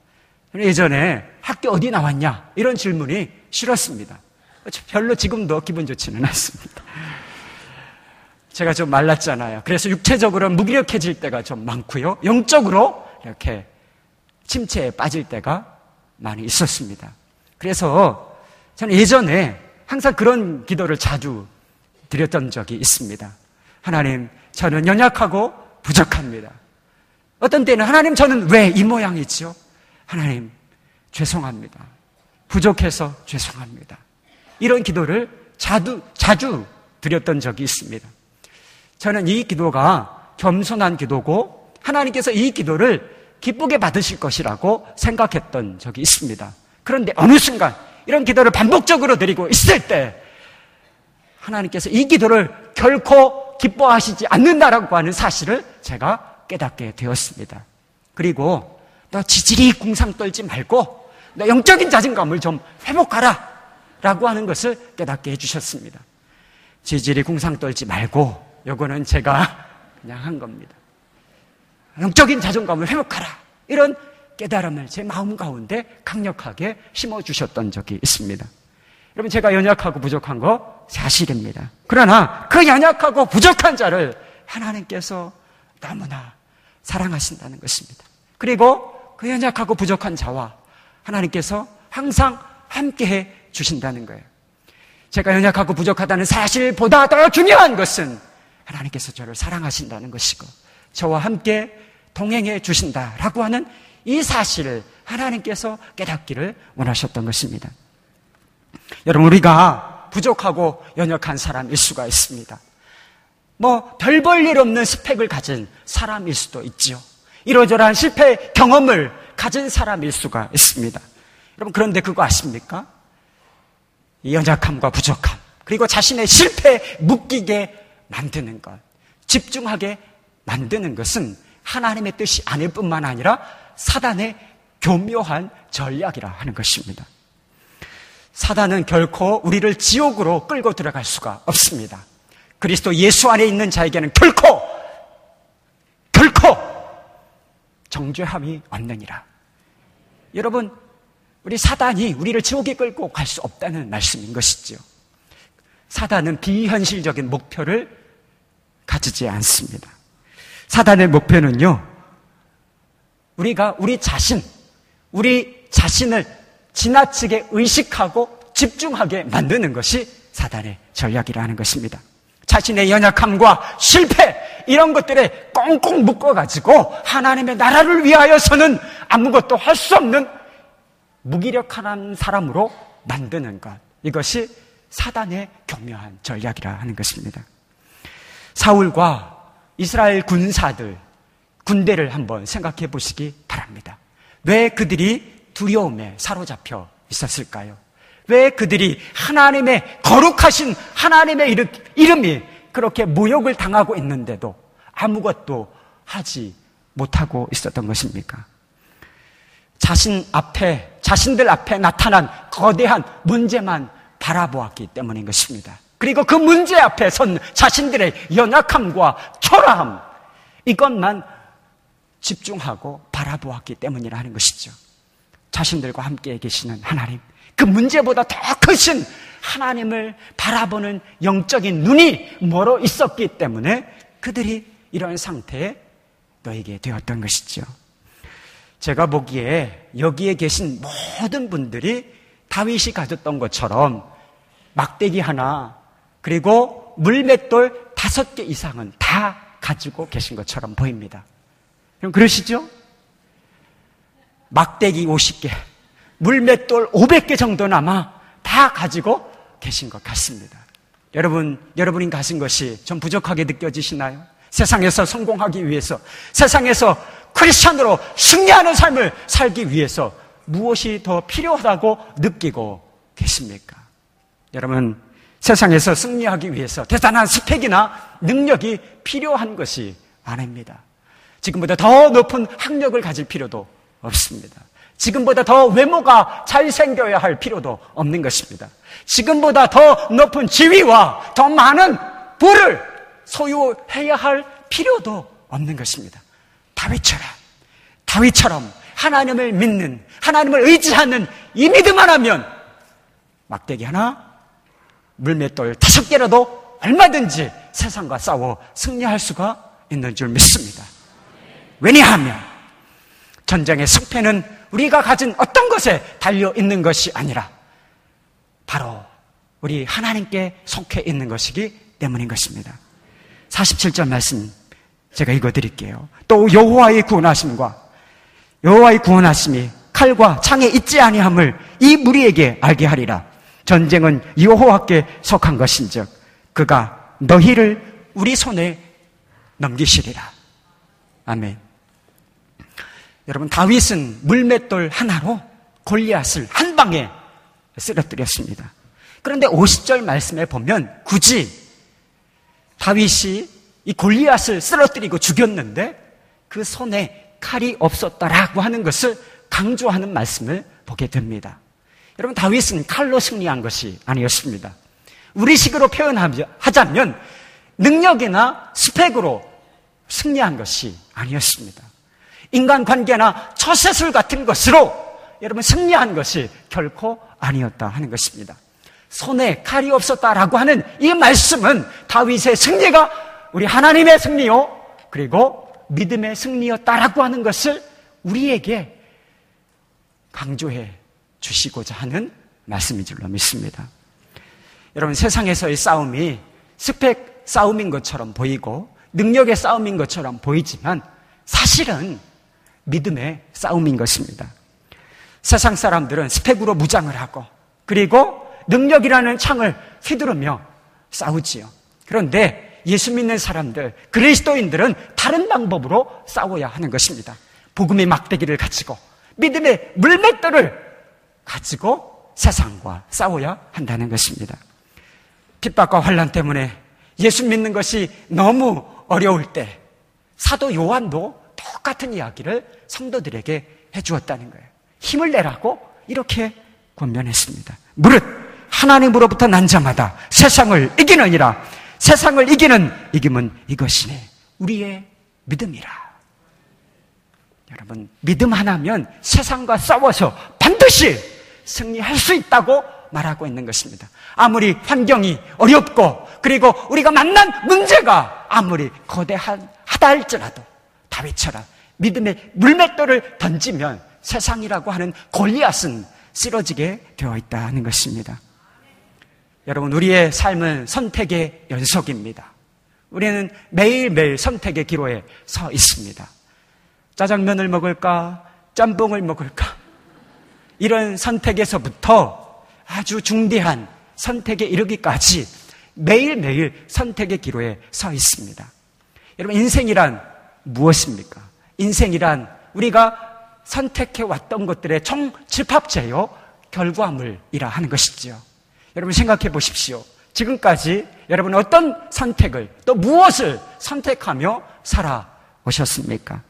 예전에 학교 어디 나왔냐? 이런 질문이 싫었습니다. 별로 지금도 기분 좋지는 않습니다. 제가 좀 말랐잖아요. 그래서 육체적으로 무기력해질 때가 좀 많고요. 영적으로 이렇게 침체에 빠질 때가 많이 있었습니다. 그래서 저는 예전에 항상 그런 기도를 자주 드렸던 적이 있습니다. 하나님, 저는 연약하고 부족합니다. 어떤 때는 하나님, 저는 왜 이 모양이지요? 하나님, 죄송합니다. 부족해서 죄송합니다. 이런 기도를 자주, 자주 드렸던 적이 있습니다. 저는 이 기도가 겸손한 기도고 하나님께서 이 기도를 기쁘게 받으실 것이라고 생각했던 적이 있습니다. 그런데 어느 순간 이런 기도를 반복적으로 드리고 있을 때 하나님께서 이 기도를 결코 기뻐하시지 않는다라고 하는 사실을 제가 깨닫게 되었습니다. 그리고 너 지질이 궁상 떨지 말고 너 영적인 자신감을 좀 회복하라 라고 하는 것을 깨닫게 해주셨습니다. 지질이 궁상 떨지 말고 요거는 제가 그냥 한 겁니다. 영적인 자존감을 회복하라. 이런 깨달음을 제 마음 가운데 강력하게 심어주셨던 적이 있습니다. 여러분, 제가 연약하고 부족한 거 사실입니다. 그러나 그 연약하고 부족한 자를 하나님께서 너무나 사랑하신다는 것입니다. 그리고 그 연약하고 부족한 자와 하나님께서 항상 함께 해 주신다는 거예요. 제가 연약하고 부족하다는 사실보다 더 중요한 것은 하나님께서 저를 사랑하신다는 것이고 저와 함께 동행해 주신다라고 하는 이 사실을 하나님께서 깨닫기를 원하셨던 것입니다. 여러분 우리가 부족하고 연약한 사람일 수가 있습니다. 뭐 별 볼 일 없는 스펙을 가진 사람일 수도 있지요. 이러저러한 실패 경험을 가진 사람일 수가 있습니다. 여러분 그런데 그거 아십니까? 이 연약함과 부족함 그리고 자신의 실패에 묶이게 만드는 것, 집중하게 만드는 것은 하나님의 뜻이 아닐 뿐만 아니라 사단의 교묘한 전략이라 하는 것입니다. 사단은 결코 우리를 지옥으로 끌고 들어갈 수가 없습니다. 그리스도 예수 안에 있는 자에게는 결코, 결코 정죄함이 없느니라. 여러분, 우리 사단이 우리를 지옥에 끌고 갈 수 없다는 말씀인 것이지요. 사단은 비현실적인 목표를 가지지 않습니다. 사단의 목표는요, 우리가 우리 자신, 우리 자신을 지나치게 의식하고 집중하게 만드는 것이 사단의 전략이라는 것입니다. 자신의 연약함과 실패, 이런 것들에 꽁꽁 묶어가지고 하나님의 나라를 위하여서는 아무것도 할 수 없는 무기력한 사람으로 만드는 것. 이것이 사단의 교묘한 전략이라 하는 것입니다. 사울과 이스라엘 군사들, 군대를 한번 생각해 보시기 바랍니다. 왜 그들이 두려움에 사로잡혀 있었을까요? 왜 그들이 하나님의 거룩하신 하나님의 이름이 그렇게 모욕을 당하고 있는데도 아무것도 하지 못하고 있었던 것입니까? 자신 앞에, 자신들 앞에 나타난 거대한 문제만 바라보았기 때문인 것입니다. 그리고 그 문제 앞에 선 자신들의 연약함과 초라함, 이것만 집중하고 바라보았기 때문이라는 것이죠. 자신들과 함께 계시는 하나님, 그 문제보다 더 크신 하나님을 바라보는 영적인 눈이 멀어 있었기 때문에 그들이 이런 상태에 너에게 되었던 것이죠. 제가 보기에 여기에 계신 모든 분들이 다윗이 가졌던 것처럼 막대기 하나 그리고 물맷돌 다섯 개 이상은 다 가지고 계신 것처럼 보입니다. 그럼 그러시죠? 막대기 50개, 물맷돌 500개 정도는 아마 다 가지고 계신 것 같습니다. 여러분, 여러분이 가진 것이 좀 부족하게 느껴지시나요? 세상에서 성공하기 위해서, 세상에서 크리스천으로 승리하는 삶을 살기 위해서 무엇이 더 필요하다고 느끼고 계십니까? 여러분, 세상에서 승리하기 위해서 대단한 스펙이나 능력이 필요한 것이 아닙니다. 지금보다 더 높은 학력을 가질 필요도 없습니다. 지금보다 더 외모가 잘생겨야 할 필요도 없는 것입니다. 지금보다 더 높은 지위와 더 많은 부를 소유해야 할 필요도 없는 것입니다. 다윗처럼, 다윗처럼 하나님을 믿는, 하나님을 의지하는 이 믿음만 하면 막대기 하나, 물맷돌 다섯 개라도 얼마든지 세상과 싸워 승리할 수가 있는 줄 믿습니다. 왜냐하면 전쟁의 승패는 우리가 가진 어떤 것에 달려 있는 것이 아니라 바로 우리 하나님께 속해 있는 것이기 때문인 것입니다. 47절 말씀 제가 읽어 드릴게요. 또 여호와의 구원하심과 여호와의 구원하심이 칼과 창에 있지 아니함을 이 무리에게 알게 하리라. 전쟁은 여호와께 속한 것인즉 그가 너희를 우리 손에 넘기시리라. 아멘. 여러분 다윗은 물맷돌 하나로 골리앗을 한 방에 쓰러뜨렸습니다. 그런데 50절 말씀에 보면 굳이 다윗이 이 골리앗을 쓰러뜨리고 죽였는데 그 손에 칼이 없었다라고 하는 것을 강조하는 말씀을 보게 됩니다. 여러분 다윗은 칼로 승리한 것이 아니었습니다. 우리식으로 표현하자면 능력이나 스펙으로 승리한 것이 아니었습니다. 인간관계나 처세술 같은 것으로 여러분 승리한 것이 결코 아니었다 하는 것입니다. 손에 칼이 없었다라고 하는 이 말씀은 다윗의 승리가 우리 하나님의 승리요 그리고 믿음의 승리였다라고 하는 것을 우리에게 강조해 주시고자 하는 말씀인 줄로 믿습니다. 여러분 세상에서의 싸움이 스펙 싸움인 것처럼 보이고 능력의 싸움인 것처럼 보이지만 사실은 믿음의 싸움인 것입니다. 세상 사람들은 스펙으로 무장을 하고 그리고 능력이라는 창을 휘두르며 싸우지요. 그런데 예수 믿는 사람들, 그리스도인들은 다른 방법으로 싸워야 하는 것입니다. 복음의 막대기를 가지고 믿음의 물맷돌을 가지고 세상과 싸워야 한다는 것입니다. 핍박과 환란 때문에 예수 믿는 것이 너무 어려울 때 사도 요한도 똑같은 이야기를 성도들에게 해주었다는 거예요. 힘을 내라고 이렇게 권면했습니다. 무릇 하나님으로부터 난 자마다 세상을 이기느니라. 세상을 이기는 이김은 이것이네. 우리의 믿음이라. 여러분, 믿음 하나면 세상과 싸워서 반드시 승리할 수 있다고 말하고 있는 것입니다. 아무리 환경이 어렵고 그리고 우리가 만난 문제가 아무리 거대하다 할지라도 다윗처럼 믿음의 물맷돌을 던지면 세상이라고 하는 골리앗은 쓰러지게 되어 있다는 것입니다. 여러분, 우리의 삶은 선택의 연속입니다. 우리는 매일매일 선택의 기로에 서 있습니다. 짜장면을 먹을까? 짬뽕을 먹을까? 이런 선택에서부터 아주 중대한 선택에 이르기까지 매일매일 선택의 기로에 서 있습니다. 여러분, 인생이란 무엇입니까? 인생이란 우리가 선택해 왔던 것들의 총 집합체요, 결과물이라 하는 것이지요. 여러분 생각해 보십시오. 지금까지 여러분 어떤 선택을 또 무엇을 선택하며 살아오셨습니까?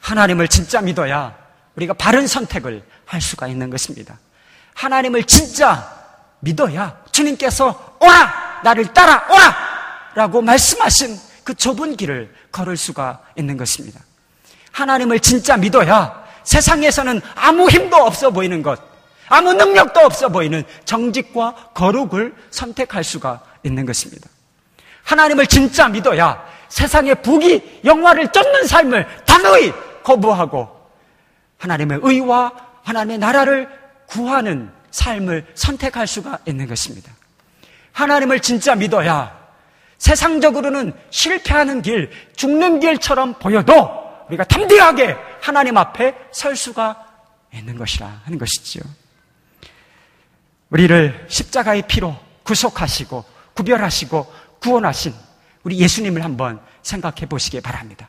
하나님을 진짜 믿어야 우리가 바른 선택을 할 수가 있는 것입니다. 하나님을 진짜 믿어야 주님께서 오라! 나를 따라 오라! 라고 말씀하신 그 좁은 길을 걸을 수가 있는 것입니다. 하나님을 진짜 믿어야 세상에서는 아무 힘도 없어 보이는 것, 아무 능력도 없어 보이는 정직과 거룩을 선택할 수가 있는 것입니다. 하나님을 진짜 믿어야 세상의 부귀, 영화를 쫓는 삶을 단호히 거부하고 하나님의 의와 하나님의 나라를 구하는 삶을 선택할 수가 있는 것입니다. 하나님을 진짜 믿어야 세상적으로는 실패하는 길, 죽는 길처럼 보여도 우리가 담대하게 하나님 앞에 설 수가 있는 것이라 하는 것이지요. 우리를 십자가의 피로 구속하시고 구별하시고 구원하신 우리 예수님을 한번 생각해 보시기 바랍니다.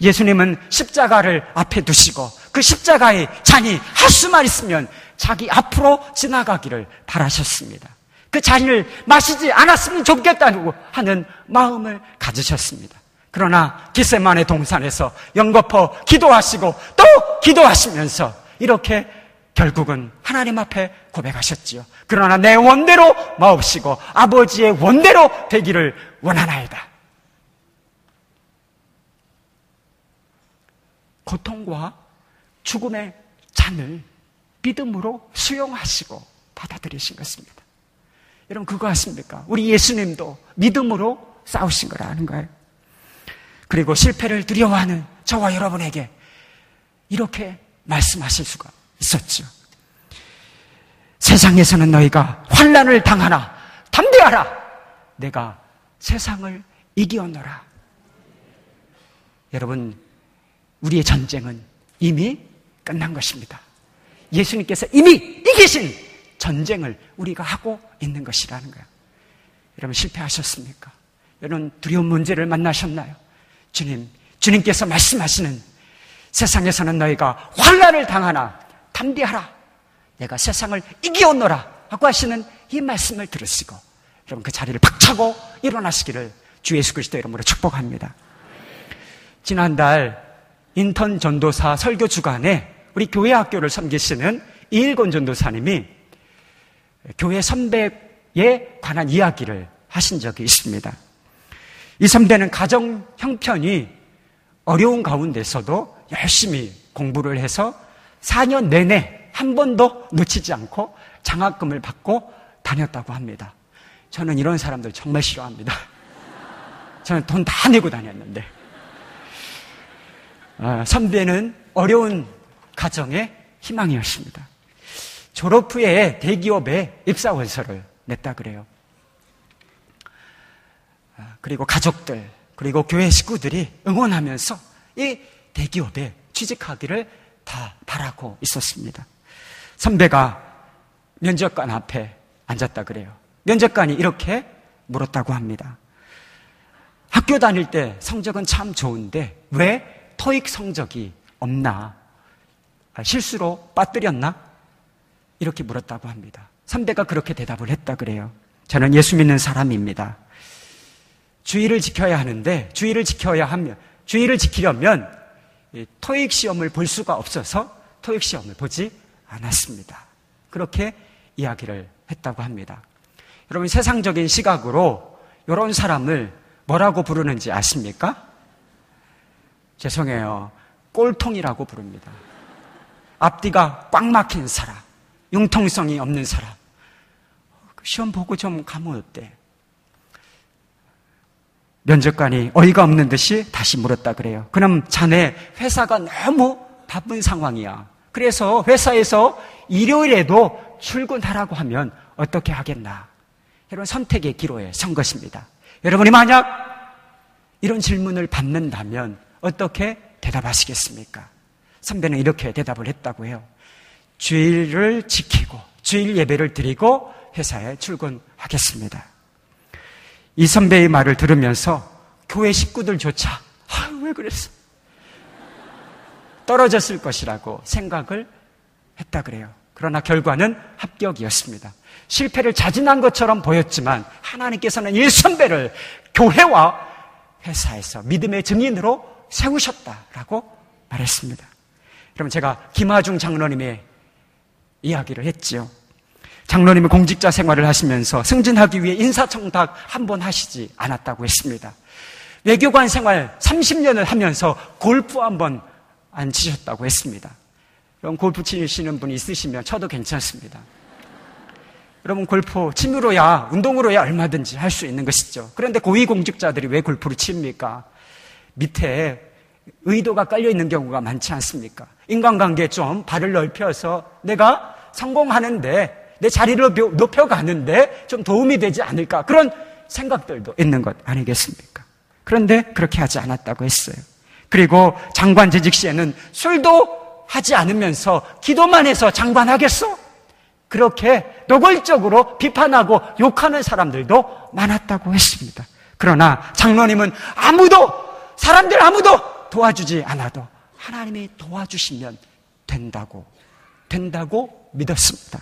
예수님은 십자가를 앞에 두시고 그 십자가의 잔이 할 수만 있으면 자기 앞으로 지나가기를 바라셨습니다. 그 잔을 마시지 않았으면 좋겠다고 하는 마음을 가지셨습니다. 그러나 기세만의 동산에서 연거푸 기도하시고 또 기도하시면서 이렇게 결국은 하나님 앞에 고백하셨지요. 그러나 내 원대로 마옵시고 아버지의 원대로 되기를 원하나이다. 고통과 죽음의 잔을 믿음으로 수용하시고 받아들이신 것입니다. 여러분 그거 아십니까? 우리 예수님도 믿음으로 싸우신 거라는 거예요. 그리고 실패를 두려워하는 저와 여러분에게 이렇게 말씀하실 수가 있었죠. 세상에서는 너희가 환란을 당하나 담대하라. 내가 세상을 이기었노라. 여러분, 우리의 전쟁은 이미 끝난 것입니다. 예수님께서 이미 이기신 전쟁을 우리가 하고 있는 것이라는 거예요. 여러분 실패하셨습니까? 여러분 두려운 문제를 만나셨나요? 주님, 주님께서 말씀하시는 세상에서는 너희가 환란을 당하나 담대하라. 내가 세상을 이기었노라. 하고 하시는 이 말씀을 들으시고 여러분 그 자리를 박차고 일어나시기를 주 예수 그리스도 이름으로 축복합니다. 지난달 인턴 전도사 설교 주간에 우리 교회 학교를 섬기시는 이일곤 전도사님이 교회 선배에 관한 이야기를 하신 적이 있습니다. 이 선배는 가정 형편이 어려운 가운데서도 열심히 공부를 해서 4년 내내 한 번도 놓치지 않고 장학금을 받고 다녔다고 합니다. 저는 이런 사람들 정말 싫어합니다. 저는 돈 다 내고 다녔는데. 아, 선배는 어려운 가정의 희망이었습니다. 졸업 후에 대기업에 입사 원서를 냈다 그래요. 아, 그리고 가족들, 그리고 교회 식구들이 응원하면서 이 대기업에 취직하기를 다 바라고 있었습니다. 선배가 면접관 앞에 앉았다 그래요. 면접관이 이렇게 물었다고 합니다. 학교 다닐 때 성적은 참 좋은데 왜 토익 성적이 없나? 아, 실수로 빠뜨렸나? 이렇게 물었다고 합니다. 선배가 그렇게 대답을 했다 그래요. 저는 예수 믿는 사람입니다. 주의를 지켜야 하는데 주의를 지켜야 하면 주의를 지키려면 토익 시험을 볼 수가 없어서 토익 시험을 보지 않았습니다. 그렇게 이야기를 했다고 합니다. 여러분 세상적인 시각으로 이런 사람을 뭐라고 부르는지 아십니까? 죄송해요. 꼴통이라고 부릅니다. 앞뒤가 꽉 막힌 사람, 융통성이 없는 사람. 시험 보고 좀 가면 어때? 면접관이 어이가 없는 듯이 다시 물었다 그래요. 그럼 자네 회사가 너무 바쁜 상황이야. 그래서 회사에서 일요일에도 출근하라고 하면 어떻게 하겠나? 여러분 선택의 기로에 선 것입니다. 여러분이 만약 이런 질문을 받는다면 어떻게 대답하시겠습니까? 선배는 이렇게 대답을 했다고 해요. 주일을 지키고 주일 예배를 드리고 회사에 출근하겠습니다. 이 선배의 말을 들으면서 교회 식구들조차 아, 왜 그랬어? 떨어졌을 것이라고 생각을 했다 그래요. 그러나 결과는 합격이었습니다. 실패를 자진한 것처럼 보였지만 하나님께서는 이 선배를 교회와 회사에서 믿음의 증인으로 세우셨다라고 말했습니다. 그럼 제가 김하중 장로님의 이야기를 했지요. 장로님은 공직자 생활을 하시면서 승진하기 위해 인사청탁 한 번 하시지 않았다고 했습니다. 외교관 생활 30년을 하면서 골프 한 번 안 치셨다고 했습니다. 그럼 골프 치시는 분이 있으시면 쳐도 괜찮습니다. 여러분 골프 취미로야 운동으로야 얼마든지 할 수 있는 것이죠. 그런데 고위공직자들이 왜 골프를 칩니까? 밑에 의도가 깔려 있는 경우가 많지 않습니까? 인간관계 좀 발을 넓혀서 내가 성공하는데 내 자리를 높여가는데 좀 도움이 되지 않을까. 그런 생각들도 있는 것 아니겠습니까? 그런데 그렇게 하지 않았다고 했어요. 그리고 장관 재직 시에는 술도 하지 않으면서 기도만 해서 장관 하겠어? 그렇게 노골적으로 비판하고 욕하는 사람들도 많았다고 했습니다. 그러나 장로님은 아무도, 사람들 아무도 도와주지 않아도 하나님이 도와주시면 된다고, 된다고 믿었습니다.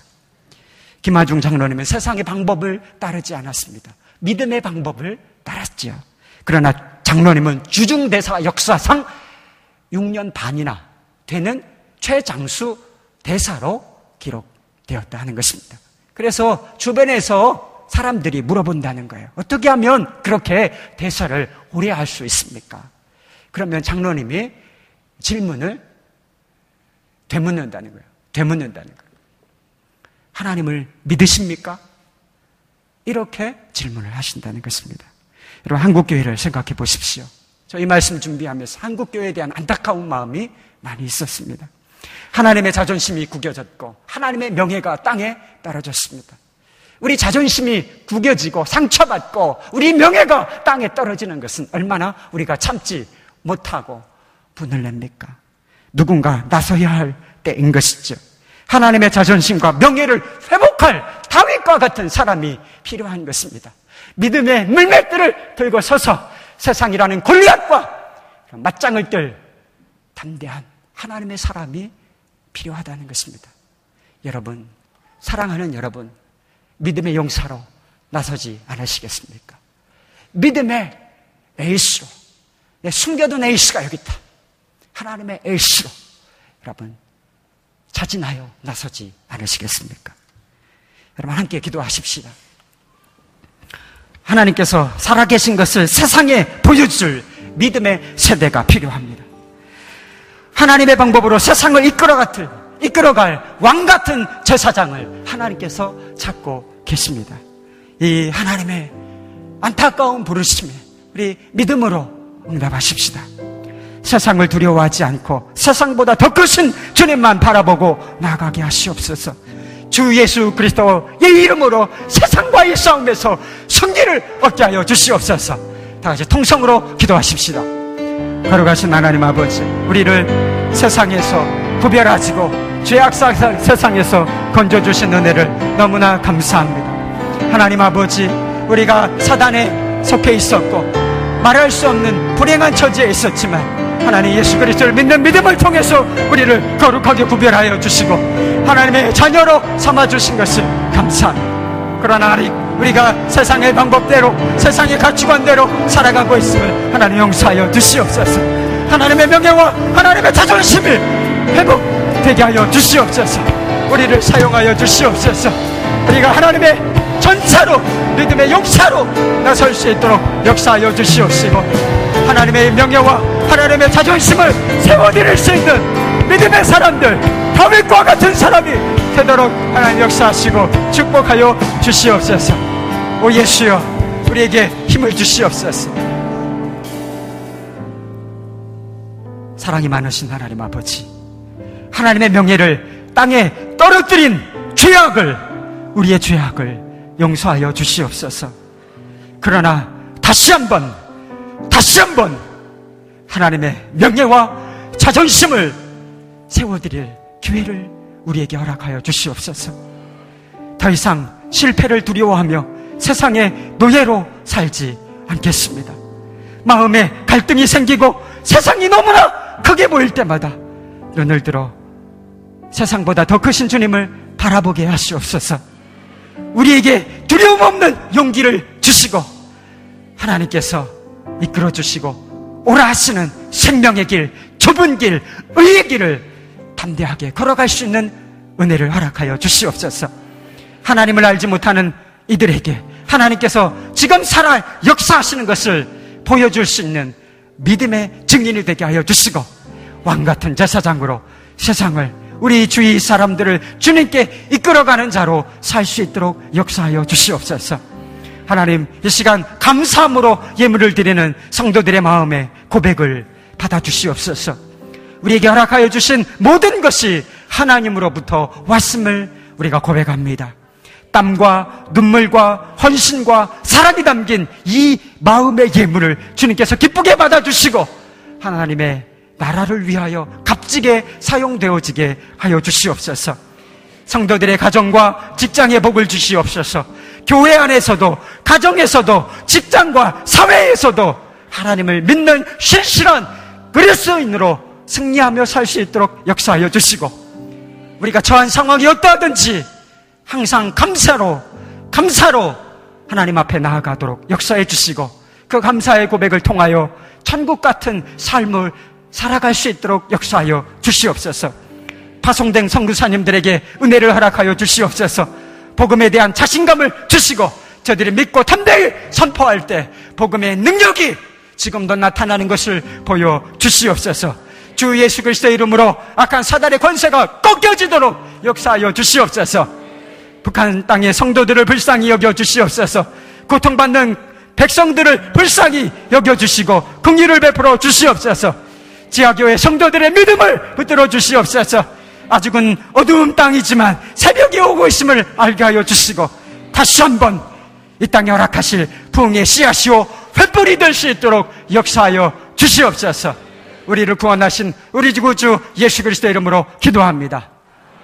김하중 장로님은 세상의 방법을 따르지 않았습니다. 믿음의 방법을 따랐지요. 그러나 장로님은 주중대사 역사상 6년 반이나 되는 최장수 대사로 기록되었다 하는 것입니다. 그래서 주변에서 사람들이 물어본다는 거예요. 어떻게 하면 그렇게 대사를 오래 할 수 있습니까? 그러면 장로님이 질문을 되묻는다는 거예요. 되묻는다는 거예요. 하나님을 믿으십니까? 이렇게 질문을 하신다는 것입니다. 여러분, 한국교회를 생각해 보십시오. 저 이 말씀 준비하면서 한국교회에 대한 안타까운 마음이 많이 있었습니다. 하나님의 자존심이 구겨졌고, 하나님의 명예가 땅에 떨어졌습니다. 우리 자존심이 구겨지고 상처받고, 우리 명예가 땅에 떨어지는 것은 얼마나 우리가 참지 못하고 분을 냅니까? 누군가 나서야 할 때인 것이죠. 하나님의 자존심과 명예를 회복할 다윗과 같은 사람이 필요한 것입니다. 믿음의 물맷들을 들고 서서 세상이라는 골리앗과 맞짱을 뜰 담대한 하나님의 사람이 필요하다는 것입니다. 여러분, 사랑하는 여러분, 믿음의 용사로 나서지 않으시겠습니까? 믿음의 에이스로, 숨겨둔 에이스가 여기 있다. 하나님의 에이스로 여러분 자진하여 나서지 않으시겠습니까? 여러분 함께 기도하십시다. 하나님께서 살아계신 것을 세상에 보여줄 믿음의 세대가 필요합니다. 하나님의 방법으로 세상을 이끌어갈, 이끌어갈 왕 같은 제사장을 하나님께서 찾고 계십니다. 이 하나님의 안타까운 부르심에 우리 믿음으로 응답하십시다. 세상을 두려워하지 않고 세상보다 더 크신 주님만 바라보고 나가게 하시옵소서. 주 예수 그리스도의 이름으로 세상과의 싸움에서 승리를 얻게 하여 주시옵소서. 다 같이 통성으로 기도하십시다. 걸어가신 하나님 아버지, 우리를 세상에서 구별하시고 죄악사 세상에서 건져주신 은혜를 너무나 감사합니다. 하나님 아버지, 우리가 사단에 속해 있었고 말할 수 없는 불행한 처지에 있었지만 하나님 예수 그리스도를 믿는 믿음을 통해서 우리를 거룩하게 구별하여 주시고 하나님의 자녀로 삼아 주신 것을 감사합니다. 그러나 우리가 세상의 방법대로 세상의 가치관대로 살아가고 있음을 하나님 용서하여 주시옵소서. 하나님의 명예와 하나님의 자존심이 회복되게 하여 주시옵소서. 우리를 사용하여 주시옵소서. 우리가 하나님의 전차로 믿음의 용사로 나설 수 있도록 역사하여 주시옵시고 하나님의 명예와 하나님의 자존심을 세워드릴 수 있는 믿음의 사람들, 다윗과 같은 사람이 되도록 하나님 역사하시고 축복하여 주시옵소서. 오 예수여, 우리에게 힘을 주시옵소서. 사랑이 많으신 하나님 아버지, 하나님의 명예를 땅에 떨어뜨린 죄악을, 우리의 죄악을 용서하여 주시옵소서. 그러나 다시 한 번, 다시 한번 하나님의 명예와 자존심을 세워드릴 기회를 우리에게 허락하여 주시옵소서. 더 이상 실패를 두려워하며 세상의 노예로 살지 않겠습니다. 마음에 갈등이 생기고 세상이 너무나 크게 보일 때마다 눈을 들어 세상보다 더 크신 주님을 바라보게 하시옵소서. 우리에게 두려움 없는 용기를 주시고 하나님께서 이끌어 주시고 오라 하시는 생명의 길, 좁은 길, 의의 길을 담대하게 걸어갈 수 있는 은혜를 허락하여 주시옵소서. 하나님을 알지 못하는 이들에게 하나님께서 지금 살아 역사하시는 것을 보여줄 수 있는 믿음의 증인이 되게 하여 주시고 왕 같은 제사장으로 세상을 우리 주위 사람들을 주님께 이끌어가는 자로 살 수 있도록 역사하여 주시옵소서. 하나님, 이 시간 감사함으로 예물을 드리는 성도들의 마음에 고백을 받아 주시옵소서. 우리에게 허락하여 주신 모든 것이 하나님으로부터 왔음을 우리가 고백합니다. 땀과 눈물과 헌신과 사랑이 담긴 이 마음의 예물을 주님께서 기쁘게 받아주시고 하나님의 나라를 위하여 값지게 사용되어지게 하여 주시옵소서. 성도들의 가정과 직장의 복을 주시옵소서. 교회 안에서도, 가정에서도, 직장과 사회에서도 하나님을 믿는 신실한 그리스도인으로 승리하며 살 수 있도록 역사하여 주시고, 우리가 처한 상황이 어떠하든지 항상 감사로, 감사로 하나님 앞에 나아가도록 역사해 주시고, 그 감사의 고백을 통하여 천국 같은 삶을 살아갈 수 있도록 역사하여 주시옵소서. 파송된 성교사님들에게 은혜를 허락하여 주시옵소서. 복음에 대한 자신감을 주시고 저들이 믿고 담대히 선포할 때 복음의 능력이 지금도 나타나는 것을 보여 주시옵소서. 주 예수 그리스도의 이름으로 악한 사단의 권세가 꺾여지도록 역사하여 주시옵소서. 북한 땅의 성도들을 불쌍히 여겨 주시옵소서. 고통받는 백성들을 불쌍히 여겨 주시고 긍휼을 베풀어 주시옵소서. 지하교회 성도들의 믿음을 붙들어 주시옵소서. 아직은 어두운 땅이지만 새벽이 오고 있음을 알게 하여 주시고 다시 한번 이 땅에 허락하실 부흥의 씨앗이요 횃불이 될 수 있도록 역사하여 주시옵소서. 우리를 구원하신 우리 구주 예수 그리스도 이름으로 기도합니다.